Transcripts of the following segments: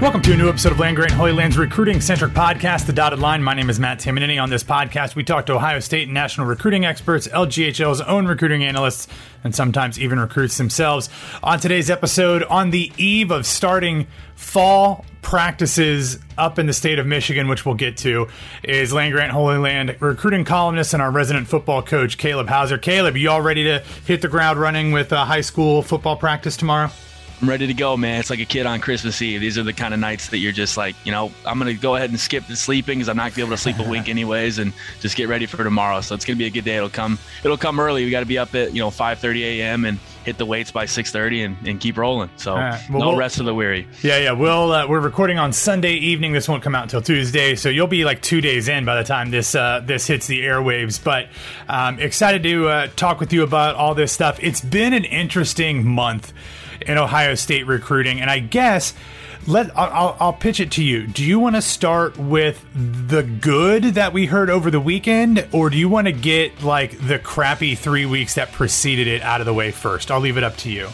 Welcome to a new episode of Land Grant Holy Land's recruiting centric podcast, The Dotted Line. My name is Matt Tamanini. On this podcast, we talk to Ohio State and national recruiting experts, LGHL's own recruiting analysts, and sometimes even recruits themselves. On today's episode, on the eve of starting fall practices up in the state of Michigan, which we'll get to, is Land Grant Holy Land recruiting columnist and our resident football coach, Caleb Hauser. Caleb, you all ready to hit the ground running with uh, high school football practice tomorrow? I'm ready to go, man. It's like a kid on Christmas Eve. These are the kind of nights that you're just like, you know, I'm going to go ahead and skip the sleeping because I'm not going to be able to sleep a wink anyways and just get ready for tomorrow. So it's going to be a good day. It'll come, it'll come early. We got to be up at, you know, 5.30 a.m. and hit the weights by 6.30 and, and keep rolling. So right. well, no we'll, rest of the weary. Yeah, yeah. We'll, uh, we're recording on Sunday evening. This won't come out until Tuesday. So you'll be like two days in by the time this, uh, this hits the airwaves. But um, excited to uh, talk with you about all this stuff. It's been an interesting month in Ohio State recruiting. And I guess let I'll, I'll pitch it to you. Do you want to start with the good that we heard over the weekend, or do you want to get like the crappy three weeks that preceded it out of the way first? I'll leave it up to you.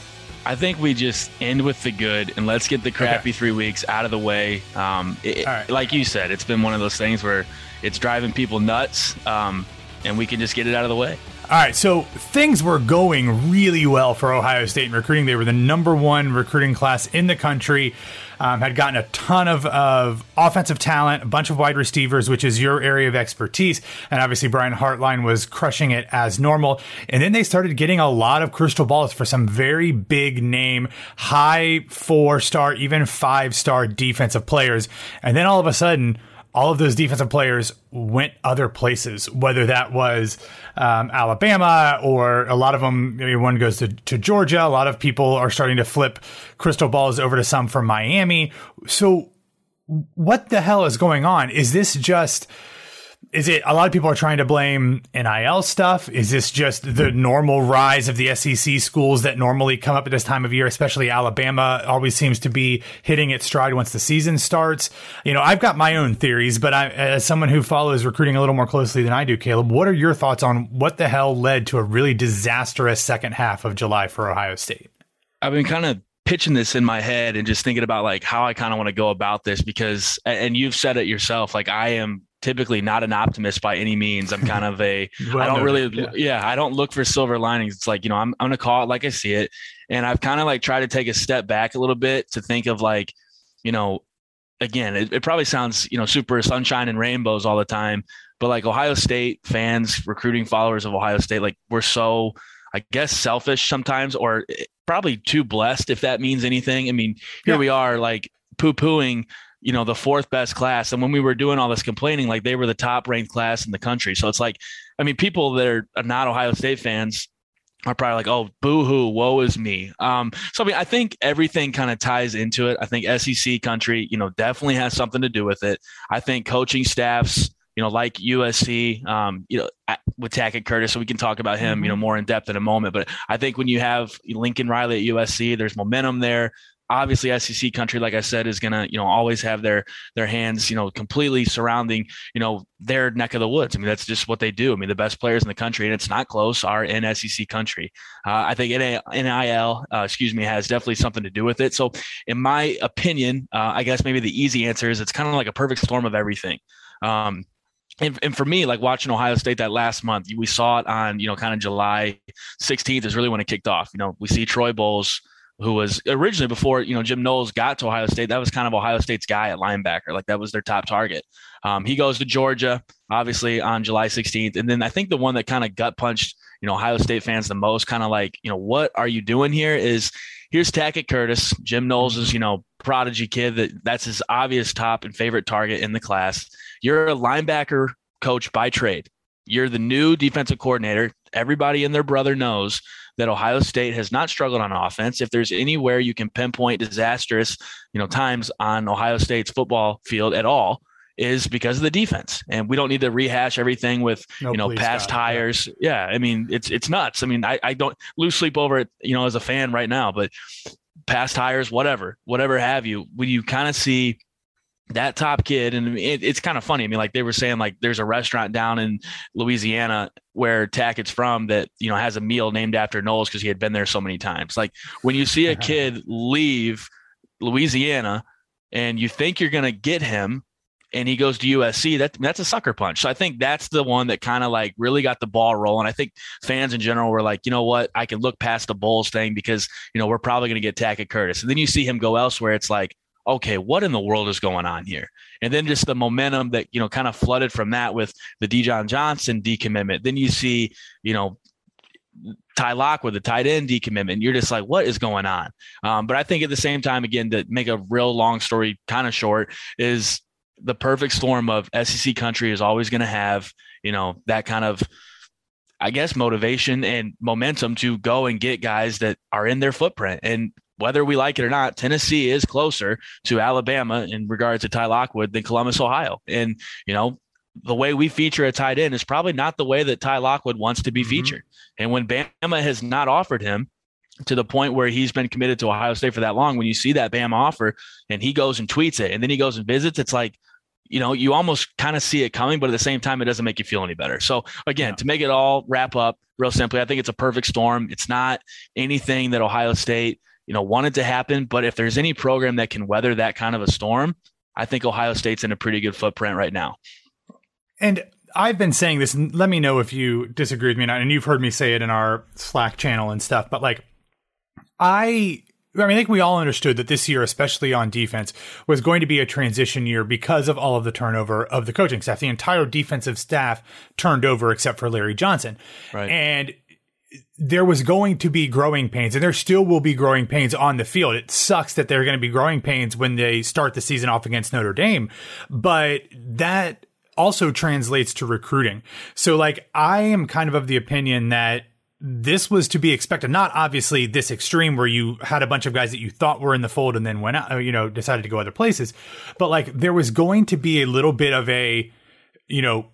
I think we just end with the good and let's get the crappy okay. three weeks out of the way. Um, it, right. Like you said, it's been one of those things where it's driving people nuts, um, and we can just get it out of the way. All right, so things were going really well for Ohio State in recruiting. They were the number one recruiting class in the country. Um, had gotten a ton of, of offensive talent, a bunch of wide receivers, which is your area of expertise. And obviously, Brian Hartline was crushing it as normal. And then they started getting a lot of crystal balls for some very big name, high four star, even five star defensive players. And then all of a sudden, all of those defensive players went other places, whether that was um, Alabama or a lot of them, know, one goes to, to Georgia. A lot of people are starting to flip crystal balls over to some from Miami. So, what the hell is going on? Is this just is it a lot of people are trying to blame NIL stuff? Is this just the normal rise of the SEC schools that normally come up at this time of year, especially Alabama always seems to be hitting its stride once the season starts? You know, I've got my own theories, but I, as someone who follows recruiting a little more closely than I do, Caleb, what are your thoughts on what the hell led to a really disastrous second half of July for Ohio State? I've been kind of pitching this in my head and just thinking about like how I kind of want to go about this because and you've said it yourself like I am typically not an optimist by any means. I'm kind of a well, I don't really yeah. yeah. I don't look for silver linings. It's like, you know, I'm I'm gonna call it like I see it. And I've kind of like tried to take a step back a little bit to think of like, you know, again, it, it probably sounds, you know, super sunshine and rainbows all the time. But like Ohio State fans, recruiting followers of Ohio State, like we're so I guess selfish sometimes or eh, probably too blessed if that means anything. I mean, here yeah. we are like poo-pooing you know, the fourth best class. And when we were doing all this complaining, like they were the top ranked class in the country. So it's like, I mean, people that are not Ohio State fans are probably like, oh, boo hoo, woe is me. Um, so I mean, I think everything kind of ties into it. I think SEC country, you know, definitely has something to do with it. I think coaching staffs, you know, like USC, um, you know, with Tackett Curtis, so we can talk about him, you know, mm-hmm. more in depth in a moment. But I think when you have Lincoln Riley at USC, there's momentum there. Obviously SEC country, like I said, is gonna you know always have their their hands you know completely surrounding you know their neck of the woods. I mean that's just what they do. I mean the best players in the country, and it's not close, are in SEC country. Uh, I think NIL, uh, excuse me, has definitely something to do with it. So in my opinion, uh, I guess maybe the easy answer is it's kind of like a perfect storm of everything. Um, and, and for me, like watching Ohio State that last month, we saw it on, you know, kind of July 16th is really when it kicked off. You know, we see Troy Bowles, who was originally before, you know, Jim Knowles got to Ohio State, that was kind of Ohio State's guy at linebacker. Like that was their top target. Um, he goes to Georgia, obviously on July 16th. And then I think the one that kind of gut punched, you know, Ohio State fans the most, kind of like, you know, what are you doing here is here's Tackett Curtis, Jim Knowles is, you know, prodigy kid that that's his obvious top and favorite target in the class. You're a linebacker coach by trade. You're the new defensive coordinator. Everybody and their brother knows that Ohio State has not struggled on offense. If there's anywhere you can pinpoint disastrous, you know, times on Ohio State's football field at all, is because of the defense. And we don't need to rehash everything with, no, you know, past hires. Yeah. yeah. I mean, it's it's nuts. I mean, I, I don't lose sleep over it, you know, as a fan right now, but past hires, whatever, whatever have you, when you kind of see that top kid and it, it's kind of funny. I mean like they were saying like there's a restaurant down in louisiana where tackett's from that you know has a meal named after knowles because he had been there so many times. Like when you see a uh-huh. kid leave louisiana and you think you're going to get him and he goes to usc that that's a sucker punch. So i think that's the one that kind of like really got the ball rolling. I think fans in general were like you know what? I can look past the Bowles thing because you know we're probably going to get tackett curtis. And then you see him go elsewhere it's like okay, what in the world is going on here? And then just the momentum that, you know, kind of flooded from that with the Dijon Johnson decommitment. Then you see, you know, Ty with the tight end decommitment. You're just like, what is going on? Um, but I think at the same time, again, to make a real long story kind of short, is the perfect storm of SEC country is always going to have, you know, that kind of, I guess, motivation and momentum to go and get guys that are in their footprint. And whether we like it or not, Tennessee is closer to Alabama in regards to Ty Lockwood than Columbus, Ohio. And, you know, the way we feature a tight end is probably not the way that Ty Lockwood wants to be mm-hmm. featured. And when Bama has not offered him to the point where he's been committed to Ohio State for that long, when you see that Bama offer and he goes and tweets it and then he goes and visits, it's like, you know, you almost kind of see it coming, but at the same time, it doesn't make you feel any better. So again, yeah. to make it all wrap up real simply, I think it's a perfect storm. It's not anything that Ohio State – you know, wanted to happen. But if there's any program that can weather that kind of a storm, I think Ohio State's in a pretty good footprint right now. And I've been saying this, and let me know if you disagree with me. And you've heard me say it in our Slack channel and stuff, but like, I. I mean, I think we all understood that this year, especially on defense, was going to be a transition year because of all of the turnover of the coaching staff. The entire defensive staff turned over except for Larry Johnson. Right. And there was going to be growing pains, and there still will be growing pains on the field. It sucks that there are going to be growing pains when they start the season off against Notre Dame, but that also translates to recruiting. So, like, I am kind of of the opinion that this was to be expected. Not obviously this extreme where you had a bunch of guys that you thought were in the fold and then went out, you know, decided to go other places, but like there was going to be a little bit of a, you know,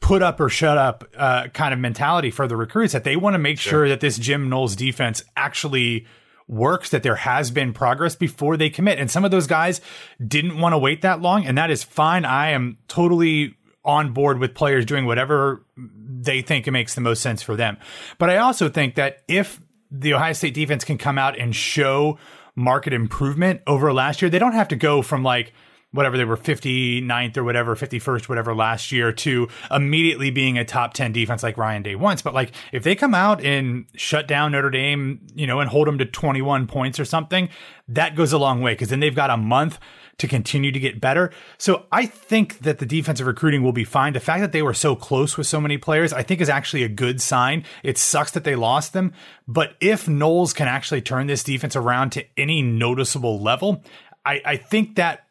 put up or shut up uh, kind of mentality for the recruits that they want to make sure. sure that this Jim Knowles defense actually works, that there has been progress before they commit. And some of those guys didn't want to wait that long, and that is fine. I am totally on board with players doing whatever they think it makes the most sense for them. But I also think that if the Ohio State defense can come out and show market improvement over last year, they don't have to go from like – whatever they were 59th or whatever 51st whatever last year to immediately being a top 10 defense like Ryan Day wants but like if they come out and shut down Notre Dame you know and hold them to 21 points or something that goes a long way cuz then they've got a month to continue to get better. So I think that the defensive recruiting will be fine. The fact that they were so close with so many players, I think is actually a good sign. It sucks that they lost them, but if Knowles can actually turn this defense around to any noticeable level, I, I think that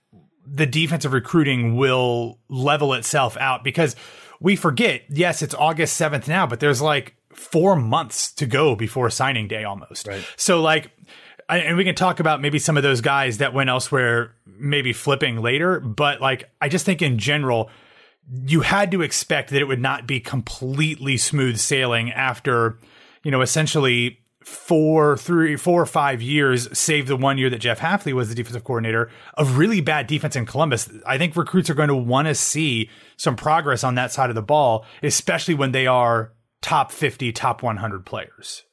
the defensive recruiting will level itself out because we forget, yes, it's August 7th now, but there's like four months to go before signing day almost. Right. So, like, and we can talk about maybe some of those guys that went elsewhere, maybe flipping later, but like, I just think in general, you had to expect that it would not be completely smooth sailing after, you know, essentially four, three, four or five years, save the one year that Jeff Hafley was the defensive coordinator, of really bad defense in Columbus. I think recruits are going to want to see some progress on that side of the ball, especially when they are top 50, top 100 players.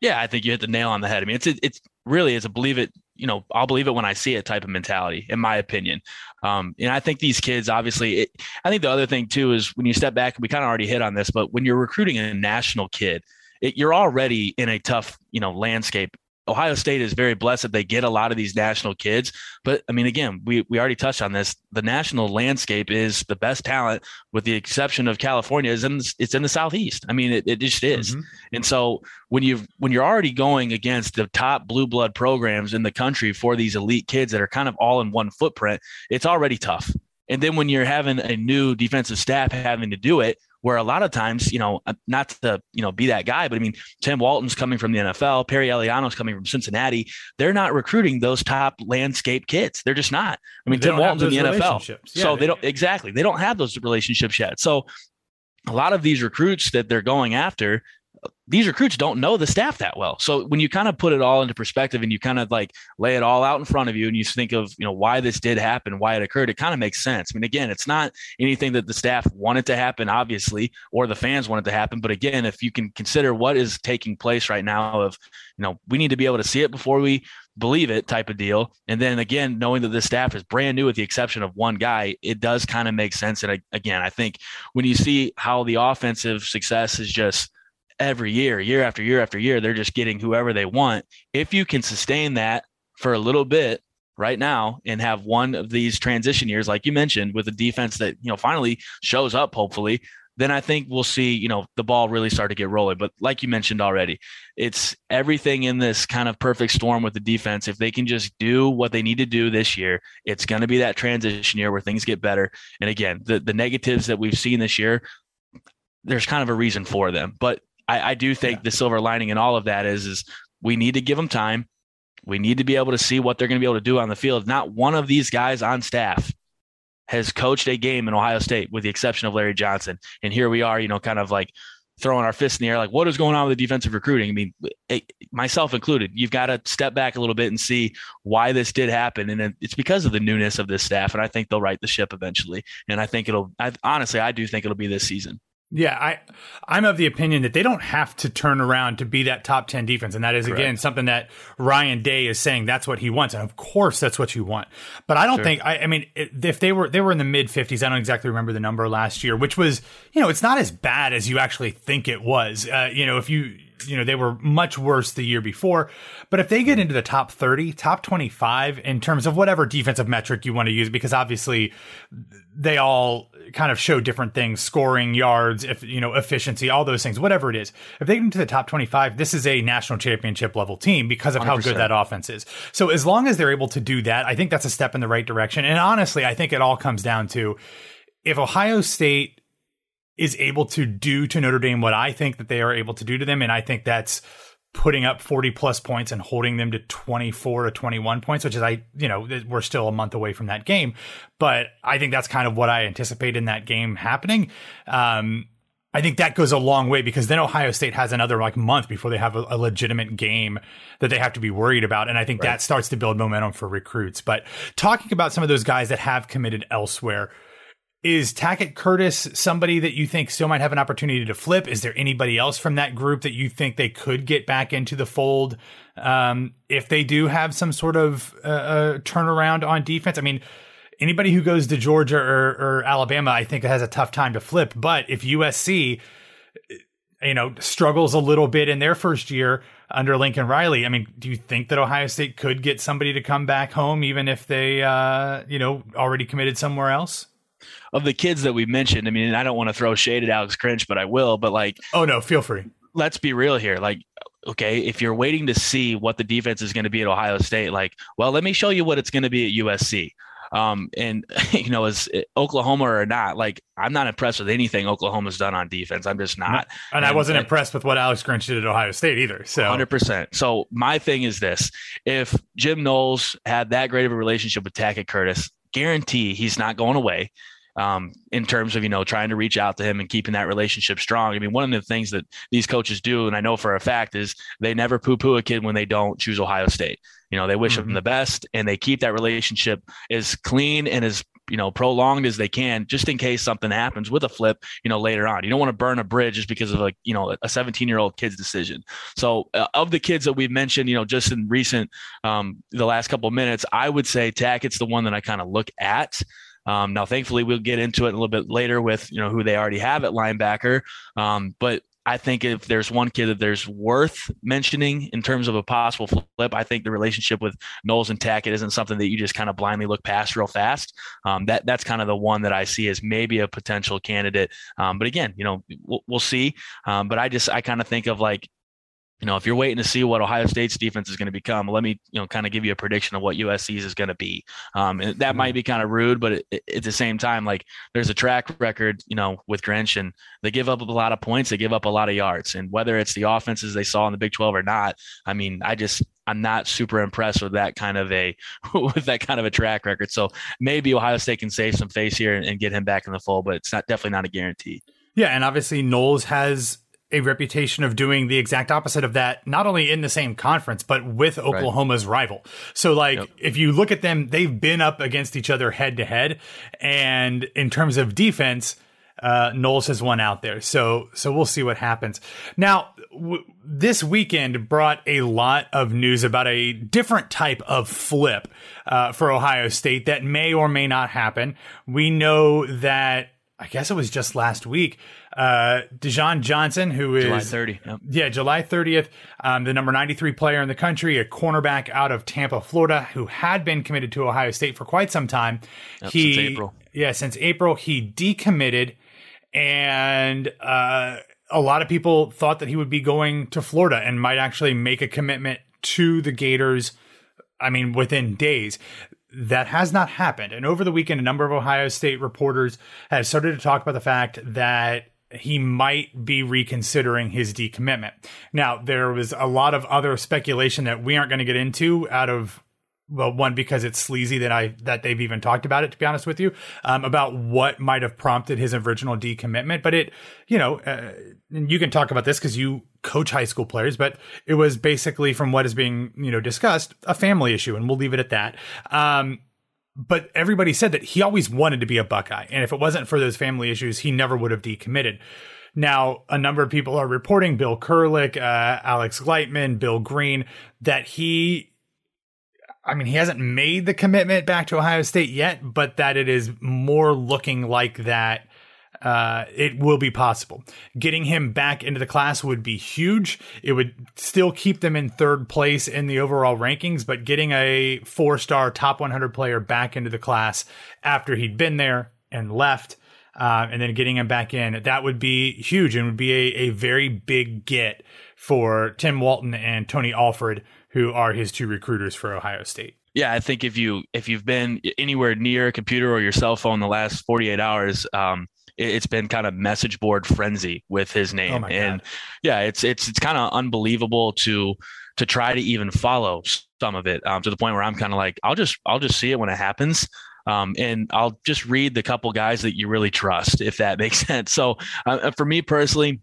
Yeah, I think you hit the nail on the head. I mean, it's it's really is a believe it, you know, I'll believe it when I see it type of mentality, in my opinion. Um, and I think these kids, obviously, it, I think the other thing too is when you step back, we kind of already hit on this, but when you're recruiting a national kid, it, you're already in a tough, you know, landscape Ohio State is very blessed that they get a lot of these national kids. But I mean, again, we, we already touched on this. The national landscape is the best talent, with the exception of California, is in it's in the southeast. I mean, it, it just is. Mm-hmm. And so when you when you're already going against the top blue blood programs in the country for these elite kids that are kind of all in one footprint, it's already tough. And then when you're having a new defensive staff having to do it, where a lot of times, you know, uh, not to, you know, be that guy, but I mean, Tim Walton's coming from the NFL, Perry Eliano's coming from Cincinnati. They're not recruiting those top landscape kids. They're just not. I mean, they Tim Walton's in the NFL. Yeah, so they, they don't exactly, they don't have those relationships yet. So a lot of these recruits that they're going after, these recruits don't know the staff that well. So when you kind of put it all into perspective and you kind of like lay it all out in front of you and you think of, you know, why this did happen, why it occurred, it kind of makes sense. I mean, again, it's not anything that the staff wanted to happen, obviously, or the fans wanted to happen. But again, if you can consider what is taking place right now of, you know, we need to be able to see it before we believe it type of deal. And then again, knowing that this staff is brand new with the exception of one guy, it does kind of make sense. And I, again, I think when you see how the offensive success is just, every year, year after year after year, they're just getting whoever they want. If you can sustain that for a little bit right now and have one of these transition years, like you mentioned, with a defense that, you know, finally shows up, hopefully, then I think we'll see, you know, the ball really start to get rolling. But like you mentioned already, it's everything in this kind of perfect storm with the defense. If they can just do what they need to do this year, it's going to be that transition year where things get better. And again, the, the negatives that we've seen this year, there's kind of a reason for them. But I, I do think yeah. the silver lining in all of that is is we need to give them time. We need to be able to see what they're going to be able to do on the field. Not one of these guys on staff has coached a game in Ohio State, with the exception of Larry Johnson. And here we are, you know, kind of like throwing our fists in the air, like what is going on with the defensive recruiting? I mean, it, myself included, you've got to step back a little bit and see why this did happen, and it's because of the newness of this staff. And I think they'll right the ship eventually. And I think it'll. I, honestly, I do think it'll be this season. Yeah, I I'm of the opinion that they don't have to turn around to be that top 10 defense and that is Correct. again something that Ryan Day is saying that's what he wants and of course that's what you want. But I don't sure. think I, I mean if they were they were in the mid 50s, I don't exactly remember the number last year, which was, you know, it's not as bad as you actually think it was. Uh, you know, if you you know, they were much worse the year before. But if they get into the top 30, top 25 in terms of whatever defensive metric you want to use, because obviously they all kind of show different things, scoring, yards, if you know, efficiency, all those things, whatever it is. If they get into the top 25, this is a national championship level team because of 100%. how good that offense is. So as long as they're able to do that, I think that's a step in the right direction. And honestly, I think it all comes down to if Ohio State is able to do to Notre Dame what I think that they are able to do to them. And I think that's putting up 40 plus points and holding them to 24 to 21 points, which is, I, you know, we're still a month away from that game. But I think that's kind of what I anticipate in that game happening. Um, I think that goes a long way because then Ohio State has another like month before they have a, a legitimate game that they have to be worried about. And I think right. that starts to build momentum for recruits. But talking about some of those guys that have committed elsewhere, is Tackett Curtis somebody that you think still might have an opportunity to flip? Is there anybody else from that group that you think they could get back into the fold um, if they do have some sort of uh, uh, turnaround on defense? I mean, anybody who goes to Georgia or, or Alabama, I think has a tough time to flip. But if USC, you know, struggles a little bit in their first year under Lincoln Riley, I mean, do you think that Ohio State could get somebody to come back home even if they, uh, you know, already committed somewhere else? Of the kids that we mentioned, I mean, I don't want to throw shade at Alex Grinch, but I will. But like, oh no, feel free. Let's be real here. Like, okay, if you're waiting to see what the defense is going to be at Ohio State, like, well, let me show you what it's going to be at USC. Um, and you know, as Oklahoma or not, like I'm not impressed with anything Oklahoma's done on defense. I'm just not. And, and I wasn't and, impressed with what Alex Grinch did at Ohio State either. So 100. percent So my thing is this: if Jim Knowles had that great of a relationship with Tackett Curtis, guarantee he's not going away um, in terms of you know trying to reach out to him and keeping that relationship strong. I mean, one of the things that these coaches do, and I know for a fact, is they never poo-poo a kid when they don't choose Ohio State. You know, they wish mm-hmm. them the best, and they keep that relationship as clean and as you know prolonged as they can just in case something happens with a flip you know later on. You don't want to burn a bridge just because of like you know a 17 year old kid's decision. So uh, of the kids that we've mentioned you know just in recent um, the last couple of minutes i would say tackett's the one that i kind of look at. Um, now, thankfully, we'll get into it a little bit later with you know who they already have at linebacker. Um, but I think if there's one kid that there's worth mentioning in terms of a possible flip, I think the relationship with Knowles and Tackett isn't something that you just kind of blindly look past real fast. Um, that that's kind of the one that I see as maybe a potential candidate. Um, but again, you know, we'll, we'll see. Um, but I just I kind of think of like you know, if you're waiting to see what Ohio State's defense is going to become, let me, you know, kind of give you a prediction of what USC's is going to be. Um, that mm-hmm. might be kind of rude, but it, it, at the same time, like there's a track record, you know, with Grinch, and they give up a lot of points, they give up a lot of yards, and whether it's the offenses they saw in the Big 12 or not, I mean, I just I'm not super impressed with that kind of a with that kind of a track record. So maybe Ohio State can save some face here and, and get him back in the fold, but it's not definitely not a guarantee. Yeah, and obviously Knowles has a reputation of doing the exact opposite of that, not only in the same conference, but with Oklahoma's right. rival. So, like, yep. if you look at them, they've been up against each other head to head. And in terms of defense, uh, Knowles has won out there. So, so we'll see what happens. Now, w- this weekend brought a lot of news about a different type of flip uh, for Ohio State that may or may not happen. We know that I guess it was just last week. Uh, Dijon Johnson, who is July 30. Yep. Yeah, July 30th, um, the number 93 player in the country, a cornerback out of Tampa, Florida, who had been committed to Ohio State for quite some time. Yep, he, since April. Yeah, since April, he decommitted, and uh, a lot of people thought that he would be going to Florida and might actually make a commitment to the Gators. I mean, within days that has not happened. And over the weekend, a number of Ohio State reporters have started to talk about the fact that he might be reconsidering his decommitment. Now, there was a lot of other speculation that we aren't going to get into out of well, one because it's sleazy that I that they've even talked about it. To be honest with you, um, about what might have prompted his original decommitment, but it, you know, uh, you can talk about this because you coach high school players, but it was basically from what is being you know discussed a family issue, and we'll leave it at that. Um, but everybody said that he always wanted to be a Buckeye, and if it wasn't for those family issues, he never would have decommitted. Now, a number of people are reporting Bill Kurelic, uh, Alex Gleitman, Bill Green, that he I mean, he hasn't made the commitment back to Ohio State yet, but that it is more looking like that uh, it will be possible. Getting him back into the class would be huge. It would still keep them in third place in the overall rankings, but getting a four star top 100 player back into the class after he'd been there and left. Uh, and then getting him back in, that would be huge and would be a, a very big get for Tim Walton and Tony Alford, who are his two recruiters for Ohio State. Yeah, I think if you if you've been anywhere near a computer or your cell phone the last 48 hours, um, it's been kind of message board frenzy with his name, oh and yeah, it's it's it's kind of unbelievable to to try to even follow some of it um, to the point where I'm kind of like, I'll just I'll just see it when it happens. Um, and I'll just read the couple guys that you really trust, if that makes sense. So, uh, for me personally,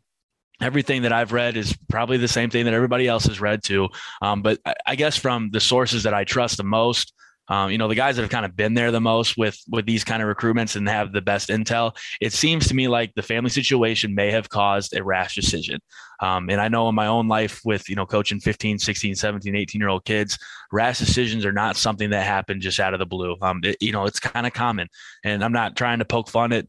everything that I've read is probably the same thing that everybody else has read too. Um, but I, I, guess from the sources that I trust the most, um, you know, the guys that have kind of been there the most with with these kind of recruitments and have the best intel, it seems to me like the family situation may have caused a rash decision. Um, and I know in my own life with, you know, coaching 15, 16, 17, 18 year old kids, rash decisions are not something that happen just out of the blue. Um, it, you know, it's kind of common. And I'm not trying to poke fun at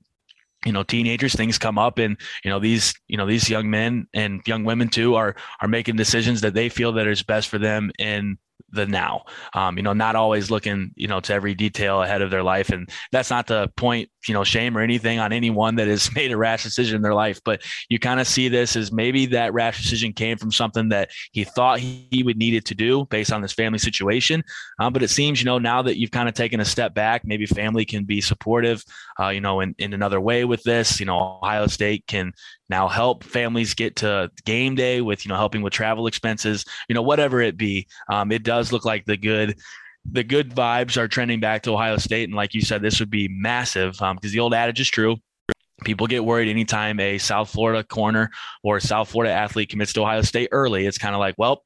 you know teenagers things come up and you know these you know these young men and young women too are are making decisions that they feel that is best for them in the now. Um, you know, not always looking, you know, to every detail ahead of their life. And that's not to point, you know, shame or anything on anyone that has made a rash decision in their life. But you kind of see this as maybe that rash decision came from something that he thought he would needed to do based on his family situation. Um, but it seems, you know, now that you've kind of taken a step back, maybe family can be supportive, uh, you know, in, in another way with this. You know, Ohio State can now help families get to game day with you know helping with travel expenses you know whatever it be um, it does look like the good the good vibes are trending back to Ohio State, and like you said, this would be massive because um, the old adage is true. People get worried anytime a South Florida corner or South Florida athlete commits to Ohio State early. It's kind of like, well,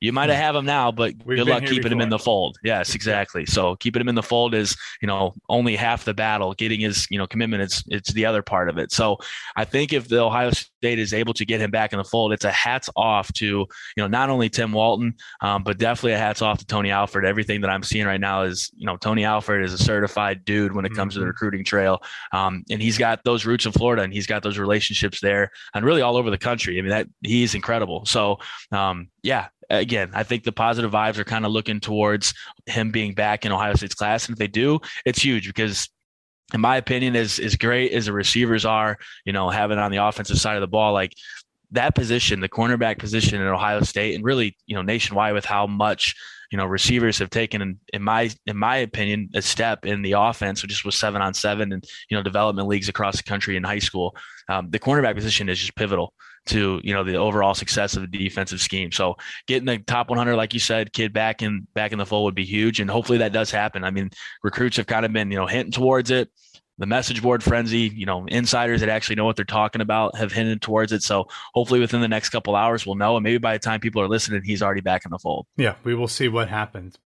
you might have him now, but We've good luck keeping before. him in the fold. Yes, exactly. So keeping him in the fold is, you know, only half the battle. Getting his, you know, commitment it's it's the other part of it. So I think if the Ohio State is able to get him back in the fold, it's a hats off to, you know, not only Tim Walton, um, but definitely a hats off to Tony Alford. Everything that I'm seeing right now is, you know, Tony Alford is a certified dude when it comes mm-hmm. to the mm-hmm. recruiting trail. Um, and he's got those roots in Florida and he's got those relationships there and really all over the country. I mean, that he's incredible. So um, yeah, again, I think the positive vibes are kind of looking towards him being back in Ohio State's class. And if they do, it's huge because in my opinion, as as great as the receivers are, you know, having on the offensive side of the ball, like that position, the cornerback position in Ohio State, and really, you know, nationwide with how much you know receivers have taken, in, in my in my opinion, a step in the offense, which just was seven on seven, and you know, development leagues across the country in high school. Um, the cornerback position is just pivotal to you know the overall success of the defensive scheme. So getting the top 100, like you said, kid back in back in the fold would be huge, and hopefully that does happen. I mean, recruits have kind of been you know hinting towards it. The message board frenzy, you know, insiders that actually know what they're talking about have hinted towards it. So hopefully within the next couple hours we'll know, and maybe by the time people are listening, he's already back in the fold. Yeah, we will see what happens.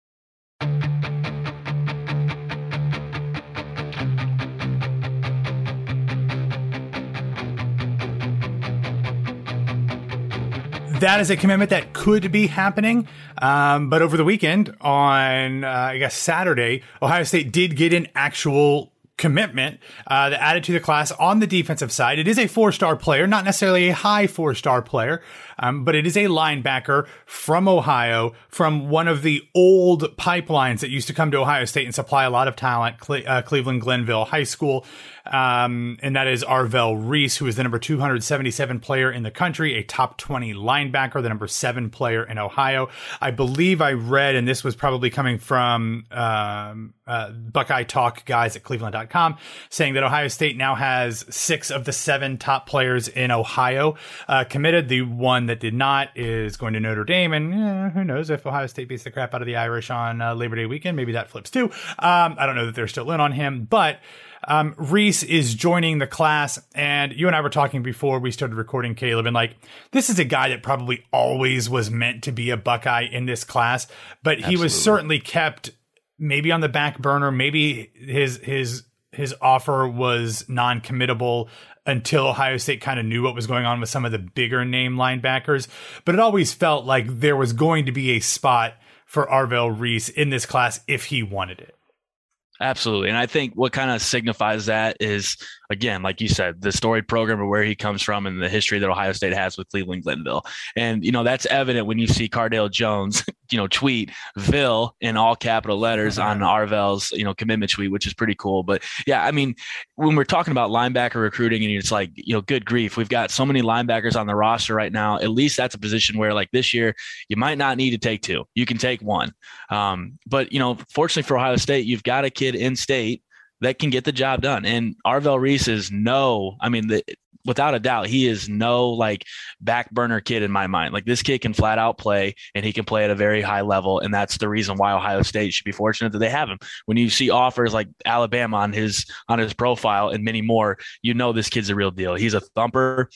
That is a commitment that could be happening. Um, but over the weekend, on uh, I guess Saturday, Ohio State did get an actual commitment uh, that added to the class on the defensive side. It is a four star player, not necessarily a high four star player, um, but it is a linebacker from Ohio, from one of the old pipelines that used to come to Ohio State and supply a lot of talent, Cle- uh, Cleveland Glenville High School. Um, and that is Arvell Reese, who is the number 277 player in the country, a top 20 linebacker, the number seven player in Ohio. I believe I read, and this was probably coming from um, uh, Buckeye Talk guys at cleveland.com, saying that Ohio State now has six of the seven top players in Ohio uh, committed. The one that did not is going to Notre Dame, and eh, who knows if Ohio State beats the crap out of the Irish on uh, Labor Day weekend, maybe that flips too. Um, I don't know that they're still in on him, but um, Reese is joining the class, and you and I were talking before we started recording, Caleb, and like this is a guy that probably always was meant to be a Buckeye in this class, but Absolutely. he was certainly kept maybe on the back burner. Maybe his his his offer was non-committable until Ohio State kind of knew what was going on with some of the bigger name linebackers. But it always felt like there was going to be a spot for Arvell Reese in this class if he wanted it. Absolutely. And I think what kind of signifies that is again, like you said, the storied program of where he comes from and the history that Ohio State has with Cleveland Glenville. And, you know, that's evident when you see Cardale Jones, you know, tweet Ville in all capital letters on Arvell's, you know, commitment tweet, which is pretty cool. But yeah, I mean, when we're talking about linebacker recruiting and it's like, you know, good grief, we've got so many linebackers on the roster right now. At least that's a position where like this year, you might not need to take two. You can take one. Um, but, you know, fortunately for Ohio State, you've got a kid in state that can get the job done. And Arvell Reese is no, I mean, the, without a doubt, he is no like back burner kid in my mind. Like this kid can flat out play and he can play at a very high level. And that's the reason why Ohio State should be fortunate that they have him. When you see offers like Alabama on his on his profile and many more, you know this kid's a real deal. He's a thumper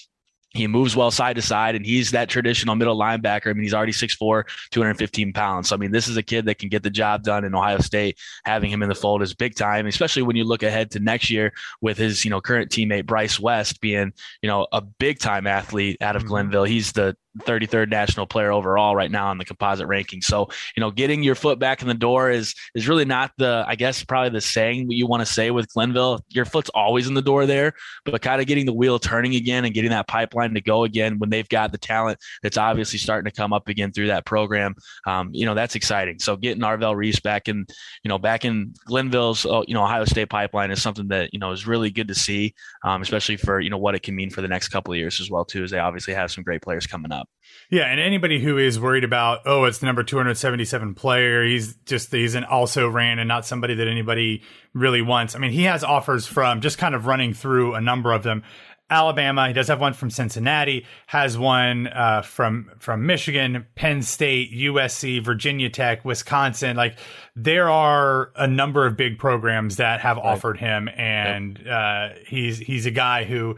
he moves well side to side and he's that traditional middle linebacker. I mean, he's already 6'4, 215 pounds. So, I mean, this is a kid that can get the job done in Ohio State. Having him in the fold is big time, especially when you look ahead to next year with his, you know, current teammate Bryce West being, you know, a big time athlete out of mm-hmm. Glenville. He's the 33rd national player overall right now in the composite ranking. So, you know, getting your foot back in the door is is really not the I guess probably the saying that you want to say with Glenville. Your foot's always in the door there, but kind of getting the wheel turning again and getting that pipeline to go again when they've got the talent that's obviously starting to come up again through that program. Um, you know, that's exciting. So getting Arvell Reese back in, you know, back in Glenville's, uh, you know, Ohio State pipeline is something that, you know, is really good to see, um, especially for, you know, what it can mean for the next couple of years as well, too, as they obviously have some great players coming up. Yeah, and anybody who is worried about, oh, it's the number 277 player, he's just he's an also ran and not somebody that anybody really wants. I mean, he has offers from just kind of running through a number of them. Alabama. He does have one from Cincinnati. Has one uh, from from Michigan, Penn State, USC, Virginia Tech, Wisconsin. Like there are a number of big programs that have right. offered him, and yep. uh, he's he's a guy who.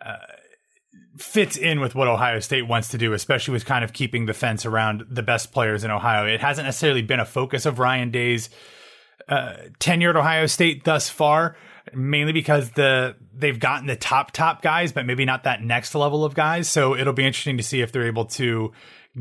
Uh, fits in with what Ohio State wants to do, especially with kind of keeping the fence around the best players in Ohio. It hasn't necessarily been a focus of Ryan Day's uh, tenure at Ohio State thus far, mainly because the they've gotten the top top guys, but maybe not that next level of guys. So it'll be interesting to see if they're able to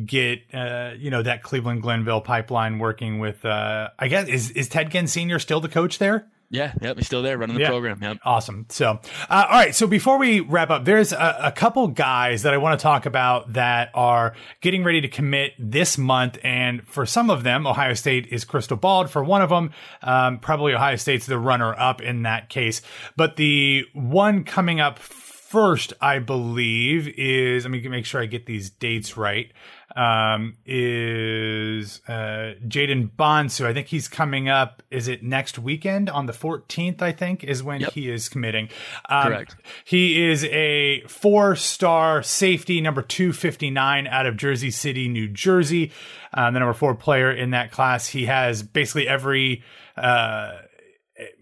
get uh, you know that Cleveland Glenville pipeline working with. Uh, I guess is is Ted Ginn Senior still the coach there? Yeah, yep, he's still there running the yeah. program. Yep. Awesome. So, uh, all right. So before we wrap up, there's a, a, couple guys that I want to talk about that are getting ready to commit this month, and for some of them, Ohio State is crystal balled. For one of them, um, probably Ohio State's the runner up in that case. But the one coming up first, I believe, is let me make sure I get these dates right um, is uh, Jayden Bonsu. I think he's coming up. Is it next weekend on the 14th? I think is when yep. he is committing. Um, Correct. He is a four-star safety, number 259 out of Jersey City, New Jersey. Um, the number four player in that class. He has basically every. Uh,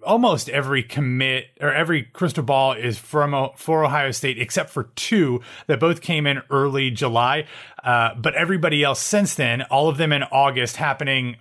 almost every commit or every crystal ball is from for Ohio State except for two that both came in early July. Uh, but everybody else since then, all of them in August, happening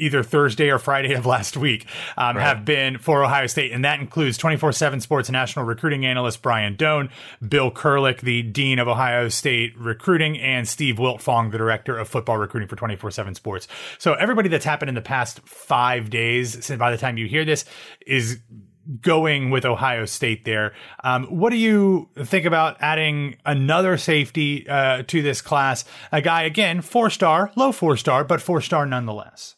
either Thursday or Friday of last week um, right. have been for Ohio State. And that includes 24 7 Sports national recruiting analyst Brian Dohn, Bill Kurelic, the Dean of Ohio State recruiting, and Steve Wiltfong, the Director of Football Recruiting for 24 7 Sports. So everybody that's happened in the past five days, since by the time you hear this, is going with Ohio State there. Um, what do you think about adding another safety uh, to this class? A guy, again, four star, low four star, but four star nonetheless.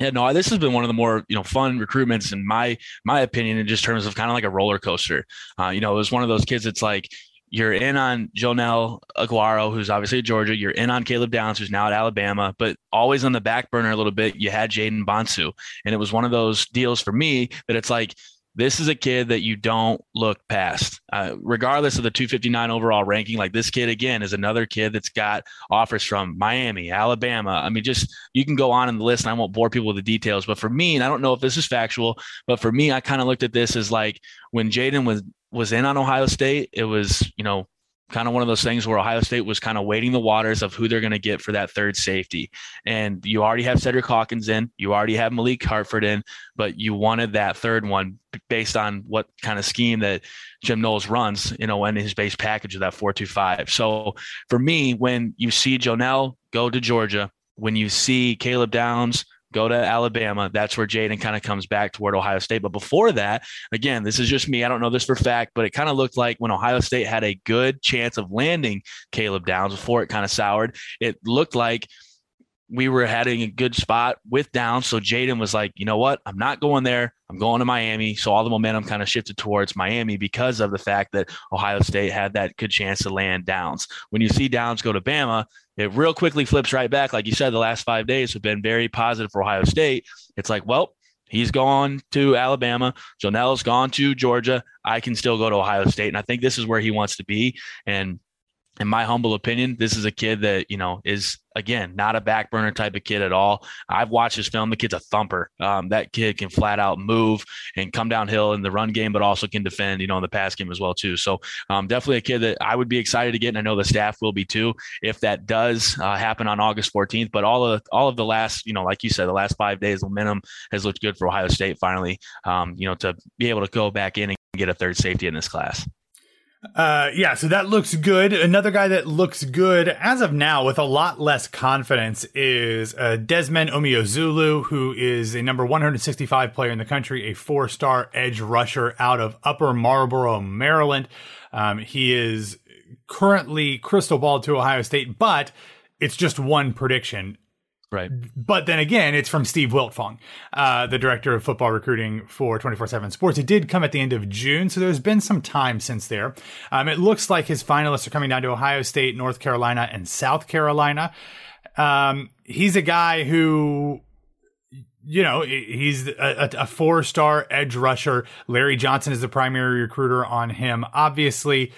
Yeah, no, this has been one of the more you know fun recruitments in my my opinion, in just terms of kind of like a roller coaster. Uh, you know, it was one of those kids that's like you're in on Joenel Aguero, who's obviously at Georgia. You're in on Caleb Downs, who's now at Alabama, but always on the back burner a little bit. You had Jayden Bonsu, and it was one of those deals for me that it's like this is a kid that you don't look past, uh, regardless of the 259 overall ranking. Like this kid again is another kid that's got offers from Miami, Alabama. I mean, just you can go on in the list, and I won't bore people with the details. But for me, and I don't know if this is factual, but for me, I kind of looked at this as like when Jayden was was in on Ohio State, it was you know kind of one of those things where Ohio State was kind of waiting the waters of who they're going to get for that third safety. And you already have Cedric Hawkins in, you already have Malik Hartford in, but you wanted that third one based on what kind of scheme that Jim Knowles runs, you know, in his base package of that 425. So for me, when you see Joenel go to Georgia, when you see Caleb Downs go to Alabama. That's where Jayden kind of comes back toward Ohio State. But before that, again, this is just me. I don't know this for fact, but it kind of looked like when Ohio State had a good chance of landing Caleb Downs before it kind of soured, it looked like we were having a good spot with Downs. So Jayden was like, you know what? I'm not going there. I'm going to Miami. So all the momentum kind of shifted towards Miami because of the fact that Ohio State had that good chance to land Downs. When you see Downs go to Bama, it real quickly flips right back. Like you said, the last five days have been very positive for Ohio State. It's like, well, he's gone to Alabama. Joenel's gone to Georgia. I can still go to Ohio State. And I think this is where he wants to be. And in my humble opinion, this is a kid that, you know, is again, not a back burner type of kid at all. I've watched his film. The kid's a thumper. Um, that kid can flat out move and come downhill in the run game, but also can defend, you know, in the pass game as well, too. So um, definitely a kid that I would be excited to get. And I know the staff will be too, if that does uh, happen on August 14th. But all of all of the last, you know, like you said, the last five days, momentum has looked good for Ohio State finally, um, you know, to be able to go back in and get a third safety in this class. Uh, yeah, so that looks good. Another guy that looks good as of now with a lot less confidence is uh, Desmond Umeozulu, who is a number 165 player in the country, a four star edge rusher out of Upper Marlboro, Maryland. Um, he is currently crystal ball to Ohio State, but it's just one prediction. Right. But then again, it's from Steve Wiltfong, uh, the director of football recruiting for 24 7 Sports. It did come at the end of June, so there's been some time since there. Um, it looks like his finalists are coming down to Ohio State, North Carolina, and South Carolina. Um, he's a guy who you know, he's a, a four star edge rusher. Larry Johnson is the primary recruiter on him. Obviously,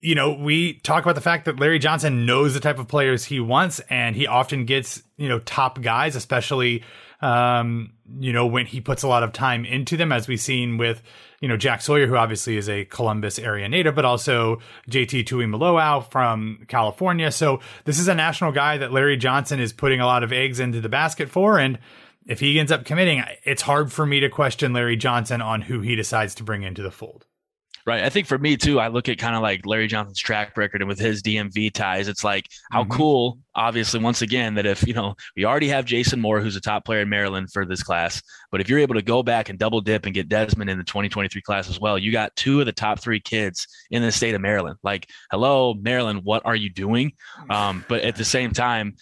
you know, we talk about the fact that Larry Johnson knows the type of players he wants, and he often gets, you know, top guys, especially, um, you know, when he puts a lot of time into them, as we've seen with, you know, Jack Sawyer, who obviously is a Columbus area native, but also JT Tuimoloau from California. So this is a national guy that Larry Johnson is putting a lot of eggs into the basket for. And if he ends up committing, it's hard for me to question Larry Johnson on who he decides to bring into the fold. Right. I think for me too, I look at kind of like Larry Johnson's track record and with his DMV ties, it's like how mm-hmm. cool, obviously, once again, that if, you know, we already have Jason Moore, who's a top player in Maryland for this class, but if you're able to go back and double dip and get Desmond in the 2023 class as well, you got two of the top three kids in the state of Maryland. Like, hello, Maryland, what are you doing? Um, but at the same time,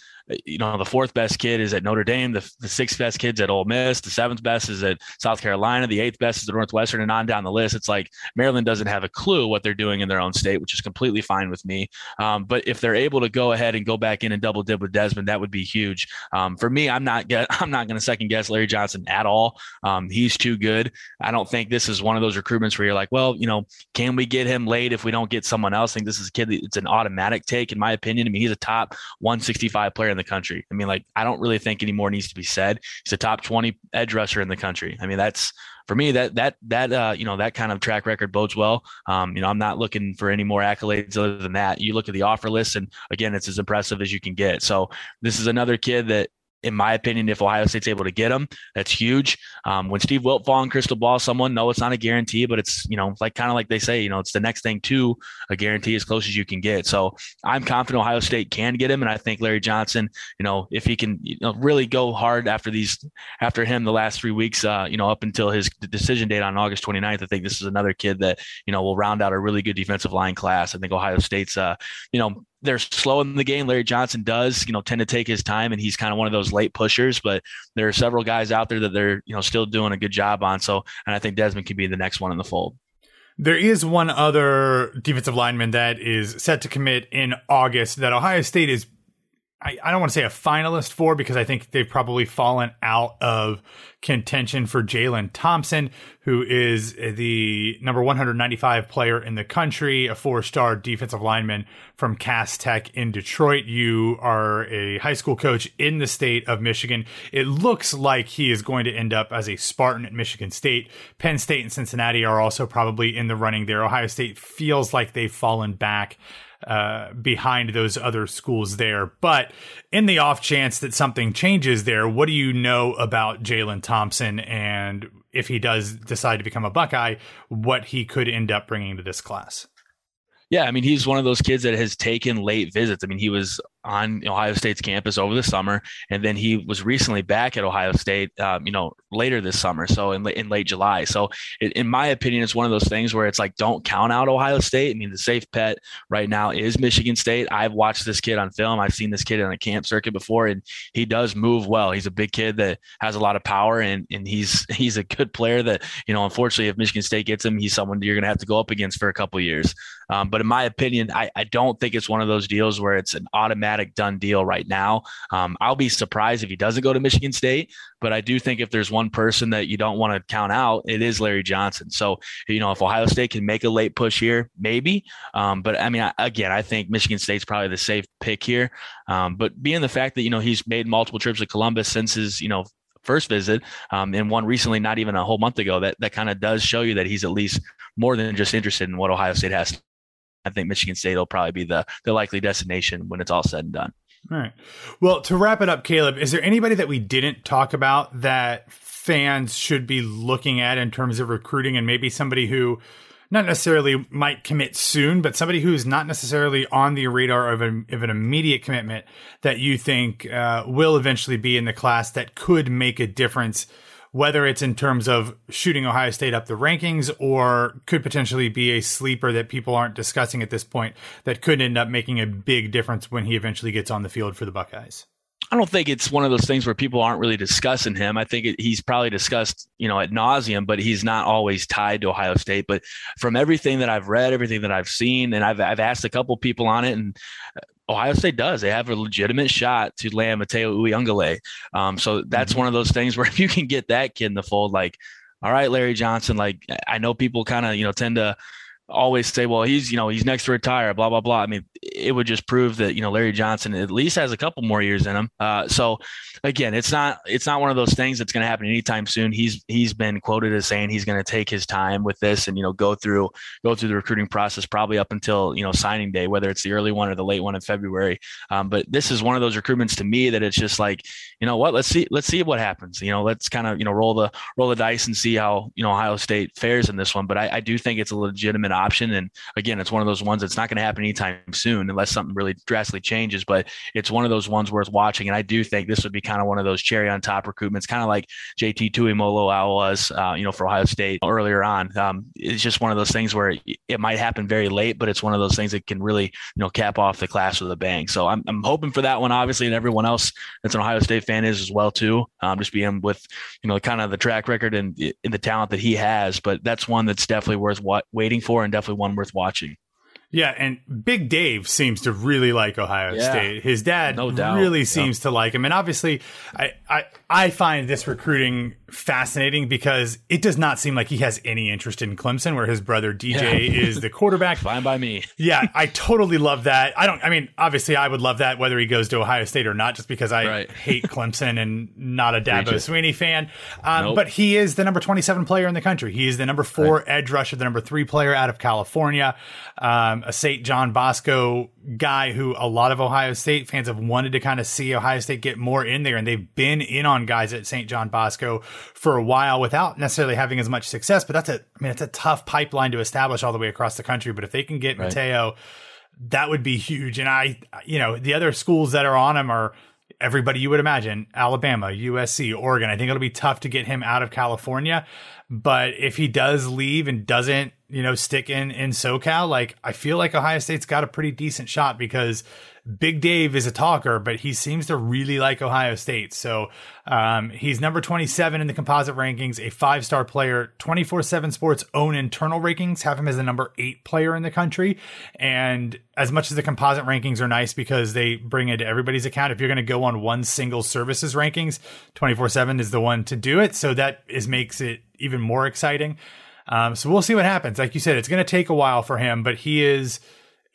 you know, the fourth best kid is at Notre Dame. The, the sixth best kid's at Ole Miss. The seventh best is at South Carolina. The eighth best is at Northwestern, and on down the list. It's like Maryland doesn't have a clue what they're doing in their own state, which is completely fine with me. Um, but if they're able to go ahead and go back in and double dip with Desmond, that would be huge. Um, for me, I'm not get, I'm not going to second guess Larry Johnson at all. Um, he's too good. I don't think this is one of those recruitments where you're like, well, you know, can we get him late if we don't get someone else? I think this is a kid. It's an automatic take, in my opinion. I mean, he's a top 165 player in the country. I mean, like I don't really think any more needs to be said. He's a top 20 edge rusher in the country. I mean, that's for me that that that uh, you know that kind of track record bodes well. Um, you know, I'm not looking for any more accolades other than that. You look at the offer list, and again, it's as impressive as you can get. So this is another kid that in my opinion, if Ohio State's able to get him, that's huge. Um, when Steve Wiltfong Crystal Ball someone, no, it's not a guarantee, but it's, you know, like kind of like they say, you know, it's the next thing to a guarantee as close as you can get. So I'm confident Ohio State can get him. And I think Larry Johnson, you know, if he can, you know, really go hard after these, after him the last three weeks, uh, you know, up until his decision date on August 29th, I think this is another kid that, you know, will round out a really good defensive line class. I think Ohio State's, uh, you know, they're slow in the game. Larry Johnson does, you know, tend to take his time, and he's kind of one of those late pushers. But there are several guys out there that they're, you know, still doing a good job on. So, and I think Desmond can be the next one in the fold. There is one other defensive lineman that is set to commit in August that Ohio State is I, I don't want to say a finalist for because I think they've probably fallen out of contention for Jalen Thompson, who is the number 195 player in the country, a four star defensive lineman from Cass Tech in Detroit. You are a high school coach in the state of Michigan. It looks like he is going to end up as a Spartan at Michigan State. Penn State and Cincinnati are also probably in the running there. Ohio State feels like they've fallen back uh, behind those other schools there. But in the off chance that something changes there, what do you know about Jalen Thompson and if he does decide to become a Buckeye, what he could end up bringing to this class? Yeah, I mean, he's one of those kids that has taken late visits. I mean, he was on Ohio State's campus over the summer, and then he was recently back at Ohio State, um, you know, later this summer, so in, in late July. So, it, in my opinion, it's one of those things where it's like, don't count out Ohio State. I mean, the safe bet right now is Michigan State. I've watched this kid on film. I've seen this kid on a camp circuit before, and he does move well. He's a big kid that has a lot of power, and and he's he's a good player. That you know, unfortunately, if Michigan State gets him, he's someone you're going to have to go up against for a couple years. Um, but in my opinion, I, I don't think it's one of those deals where it's an automatic done deal right now. Um, I'll be surprised if he doesn't go to Michigan State, but I do think if there's one person that you don't want to count out, it is Larry Johnson. So, you know, if Ohio State can make a late push here, maybe. Um, but I mean, I, again, I think Michigan State's probably the safe pick here. Um, but being the fact that, you know, he's made multiple trips to Columbus since his, you know, first visit um, and one recently not even a whole month ago that that kind of does show you that he's at least more than just interested in what ohio state has I think Michigan State will probably be the the likely destination when it's all said and done. All right. Well, to wrap it up, Caleb, is there anybody that we didn't talk about that fans should be looking at in terms of recruiting and maybe somebody who not necessarily might commit soon, but somebody who's not necessarily on the radar of, a, of an immediate commitment that you think uh, will eventually be in the class that could make a difference whether it's in terms of shooting Ohio State up the rankings or could potentially be a sleeper that people aren't discussing at this point that could end up making a big difference when he eventually gets on the field for the Buckeyes. I don't think it's one of those things where people aren't really discussing him. I think it, he's probably discussed, you know, at nauseum, but he's not always tied to Ohio State. But from everything that I've read, everything that I've seen, and I've I've asked a couple people on it, and Ohio State does. They have a legitimate shot to land Mateo Uiagalelei. Um, so that's mm-hmm. one of those things where if you can get that kid in the fold, like, all right, Larry Johnson, like I know people kind of, you know, tend to always say, well, he's, you know, he's next to retire, blah, blah, blah. I mean, it would just prove that, you know, Larry Johnson at least has a couple more years in him. Uh, so again, it's not, it's not one of those things that's going to happen anytime soon. He's, he's been quoted as saying he's going to take his time with this and, you know, go through, go through the recruiting process probably up until, you know, signing day, whether it's the early one or the late one in February. Um, but this is one of those recruitments to me that it's just like, you know what, let's see, let's see what happens. You know, let's kind of, you know, roll the, roll the dice and see how, you know, Ohio State fares in this one. But I, I do think it's a legitimate option. And again, it's one of those ones that's not going to happen anytime soon unless something really drastically changes. But it's one of those ones worth watching. And I do think this would be kind of one of those cherry on top recruitments, kind of like JT Tuimoloau was, uh, you know, for Ohio State earlier on. Um, it's just one of those things where it might happen very late, but it's one of those things that can really, you know, cap off the class with a bang. So I'm, I'm hoping for that one, obviously, and everyone else that's an Ohio State fan is as well too. Um, just being with, you know, kind of the track record and in the talent that he has. But that's one that's definitely worth what, waiting for, and definitely one worth watching. Yeah, and Big Dave seems to really like Ohio yeah, State. His dad no really seems to like him, and obviously, I, I I find this recruiting fascinating because it does not seem like he has any interest in Clemson, where his brother DJ yeah. is the quarterback. Fine by me. yeah, I totally love that. I don't. I mean, obviously, I would love that whether he goes to Ohio State or not, just because I right. hate Clemson and not a Dabo Swinney fan. Um, nope. But he is the number twenty-seven player in the country. He is the number four right. edge rusher, the number three player out of California. Um, a St. John Bosco guy who a lot of Ohio State fans have wanted to kind of see Ohio State get more in there, and they've been in on guys at St. John Bosco for a while without necessarily having as much success. But that's a, I mean, it's a tough pipeline to establish all the way across the country. But if they can get right. Mateo, that would be huge. And I, you know, the other schools that are on him are everybody you would imagine Alabama, USC, Oregon. I think it'll be tough to get him out of California. But if he does leave and doesn't, you know, stick in in SoCal, like I feel like Ohio State's got a pretty decent shot because Big Dave is a talker, but he seems to really like Ohio State. So um, he's number 27 in the composite rankings, a five star player. 24 7 Sports own internal rankings have him as the number eight player in the country. And as much as the composite rankings are nice because they bring into everybody's account, if you're going to go on one single services rankings, 24 7 is the one to do it. So that is makes it even more exciting. Um, so we'll see what happens. Like you said, it's going to take a while for him, but he is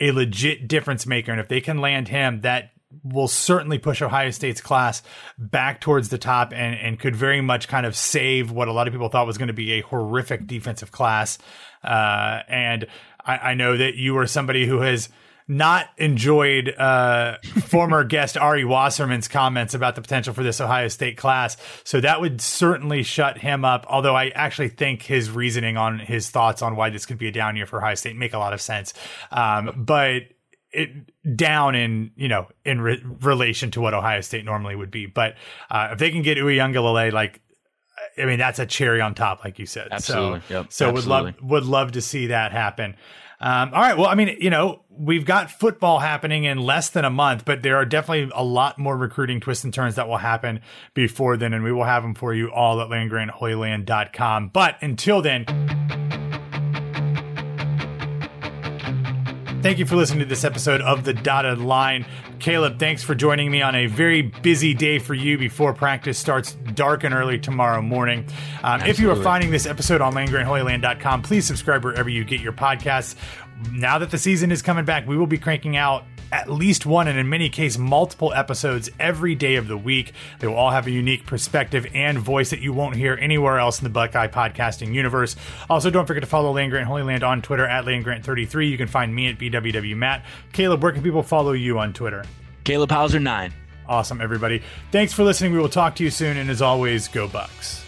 a legit difference maker. And if they can land him, that will certainly push Ohio State's class back towards the top and, and could very much kind of save what a lot of people thought was going to be a horrific defensive class. Uh, and I, I know that you are somebody who has – not enjoyed uh, former guest Ari Wasserman's comments about the potential for this Ohio State class. So that would certainly shut him up. Although I actually think his reasoning on his thoughts on why this could be a down year for Ohio State make a lot of sense. Um, but it down in you know in re- relation to what Ohio State normally would be. But uh, if they can get Uiagalelei, like I mean, that's a cherry on top, like you said. Absolutely. So, yep. so Absolutely. would love would love to see that happen. Um, all right. Well, I mean, you know, we've got football happening in less than a month, but there are definitely a lot more recruiting twists and turns that will happen before then, and we will have them for you all at landgrantholyland.com. But until then, Thank you for listening to this episode of The Dotted Line. Caleb, thanks for joining me on a very busy day for you before practice starts dark and early tomorrow morning. Um, if you are finding this episode on landgrantholyland.com, please subscribe wherever you get your podcasts. Now that the season is coming back, we will be cranking out at least one and in many cases multiple episodes every day of the week. They will all have a unique perspective and voice that you won't hear anywhere else in the Buckeye podcasting universe. Also, don't forget to follow Land Grant Holy Land on Twitter at LandGrant33. You can find me at BWWMatt. Caleb, where can people follow you on Twitter? Caleb Hauser 9. Awesome, everybody. Thanks for listening. We will talk to you soon. And as always, go Bucks.